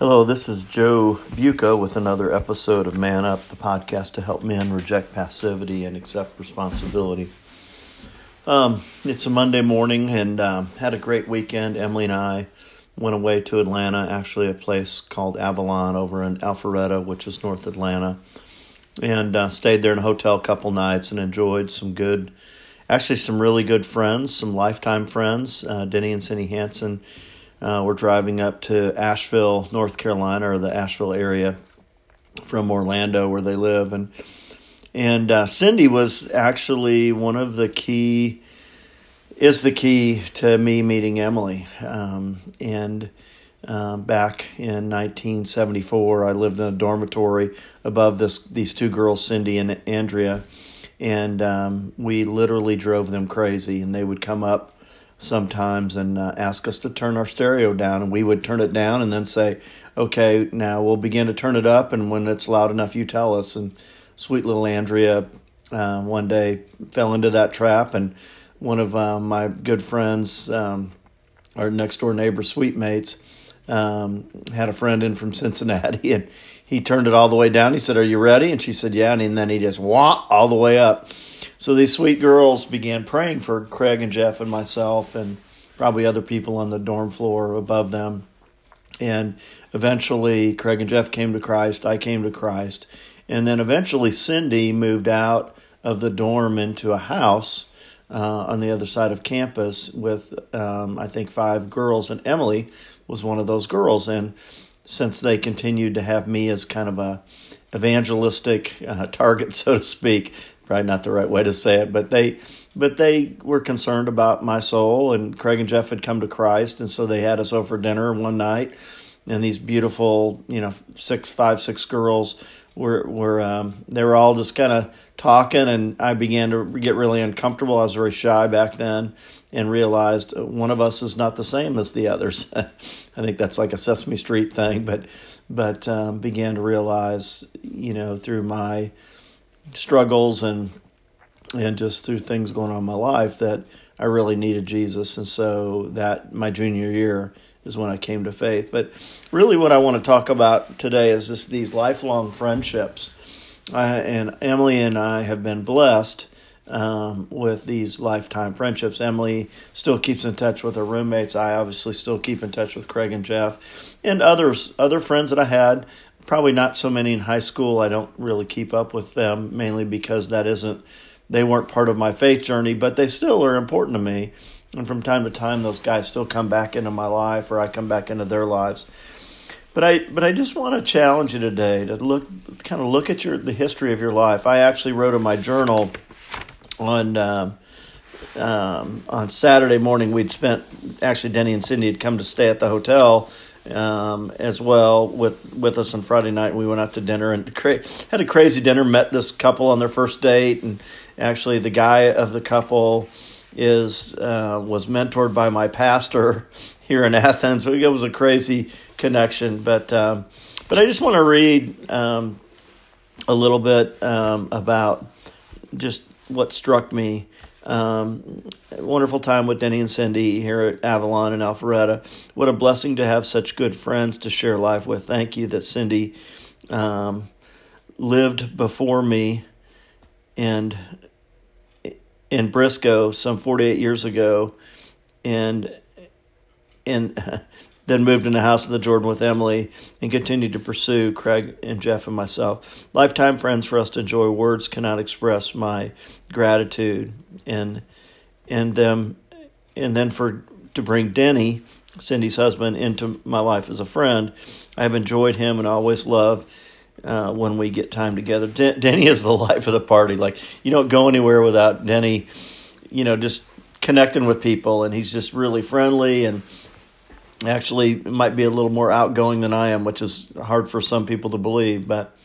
Hello, this is Joe Buca with another episode of Man Up, the podcast to help men reject passivity and accept responsibility. Um, it's a Monday morning and um, had a great weekend. Emily and I went away to Atlanta, actually, a place called Avalon over in Alpharetta, which is North Atlanta, and uh, stayed there in a hotel a couple nights and enjoyed some good, actually, some really good friends, some lifetime friends. Uh, Denny and Cindy Hanson uh, we're driving up to Asheville, North Carolina, or the Asheville area from Orlando, where they live, and and uh, Cindy was actually one of the key is the key to me meeting Emily. Um, and uh, back in 1974, I lived in a dormitory above this these two girls, Cindy and Andrea, and um, we literally drove them crazy. And they would come up sometimes and uh, ask us to turn our stereo down, and we would turn it down and then say, "Okay, now we'll begin to turn it up, and when it's loud enough, you tell us." And sweet little Andrea uh, one day fell into that trap, and one of uh, my good friends, um, our next door neighbor, Suite Mates, um, had a friend in from Cincinnati, and he turned it all the way down. He said, "Are you ready?" And she said, "Yeah." And then he just wah all the way up. So these sweet girls began praying for Craig and Jeff and myself and probably other people on the dorm floor above them. And eventually, Craig and Jeff came to Christ. I came to Christ. And then eventually, Cindy moved out of the dorm into a house uh, on the other side of campus with, um, I think, five girls. And Emily was one of those girls. And since they continued to have me as kind of a evangelistic uh, target, so to speak, probably not the right way to say it, but they but they were concerned about my soul and Craig and Jeff had come to Christ and so they had us over dinner one night and these beautiful, you know, six, five, six girls were were um, they were all just kind of talking and I began to get really uncomfortable. I was very shy back then and realized one of us is not the same as the others. I think that's like a Sesame Street thing, but but um, began to realize, you know, through my struggles and and just through things going on in my life that I really needed Jesus, and so that my junior year is when I came to faith. But really, what I want to talk about today is just these lifelong friendships. and Emily and I have been blessed um, with these lifetime friendships. Emily still keeps in touch with her roommates. I obviously still keep in touch with Craig and Jeff, and others, other friends that I had probably not so many in high school. I don't really keep up with them mainly because that isn't they weren't part of my faith journey, but they still are important to me. And from time to time, those guys still come back into my life, or I come back into their lives. But I, but I just want to challenge you today to look, kind of look at your the history of your life. I actually wrote in my journal on um, um, on Saturday morning. We'd spent actually Denny and Cindy had come to stay at the hotel um, as well with with us on Friday night. We went out to dinner and cra- had a crazy dinner. Met this couple on their first date, and actually the guy of the couple is uh, was mentored by my pastor here in Athens. It was a crazy connection, but um, but I just want to read um, a little bit um, about just what struck me um, wonderful time with Denny and Cindy here at Avalon and Alpharetta. What a blessing to have such good friends to share life with. Thank you that Cindy um, lived before me and in Briscoe some 48 years ago and and then moved in the house of the Jordan with Emily and continued to pursue Craig and Jeff and myself. Lifetime friends for us to enjoy. Words cannot express my gratitude and and them and then for to bring Denny, Cindy's husband, into my life as a friend. I have enjoyed him and always love uh, when we get time together. Den- Denny is the life of the party. Like you don't go anywhere without Denny, you know, just connecting with people, and he's just really friendly and actually might be a little more outgoing than I am, which is hard for some people to believe. But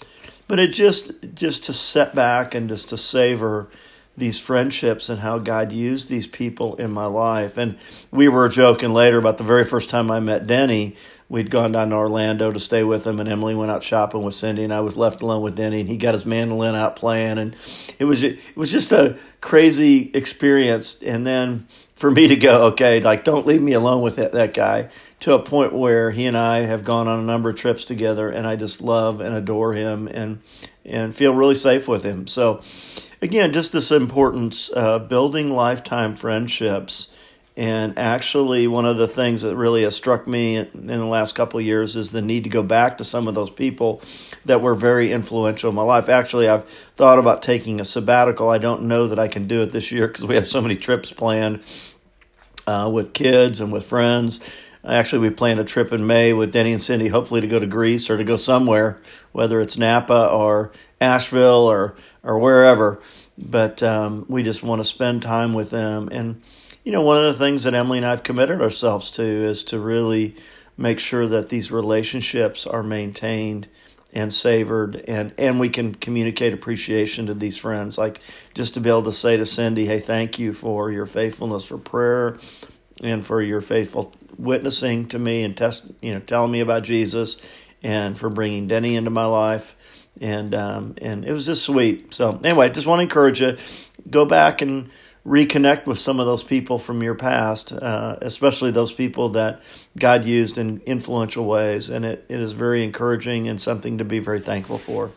but it just just to set back and just to savor these friendships and how God used these people in my life. And we were joking later about the very first time I met Denny. We'd gone down to Orlando to stay with him, and Emily went out shopping with Cindy, and I was left alone with Denny, and he got his mandolin out playing, and it was it was just a crazy experience. And then for me to go, okay, like don't leave me alone with that, that guy, to a point where he and I have gone on a number of trips together, and I just love and adore him, and and feel really safe with him. So again, just this importance of building lifetime friendships. And actually, one of the things that really has struck me in the last couple of years is the need to go back to some of those people that were very influential in my life. Actually, I've thought about taking a sabbatical. I don't know that I can do it this year because we have so many trips planned uh, with kids and with friends. Actually, we planned a trip in May with Denny and Cindy, hopefully to go to Greece or to go somewhere, whether it's Napa or Asheville or or wherever. But um, we just want to spend time with them. And you know, one of the things that Emily and I have committed ourselves to is to really make sure that these relationships are maintained and savored and and we can communicate appreciation to these friends like just to be able to say to Cindy hey thank you for your faithfulness for prayer and for your faithful witnessing to me and test you know telling me about Jesus and for bringing Denny into my life and um, and it was just sweet. So anyway, I just want to encourage you go back and reconnect with some of those people from your past, uh, especially those people that God used in influential ways, and it, it is very encouraging and something to be very thankful for.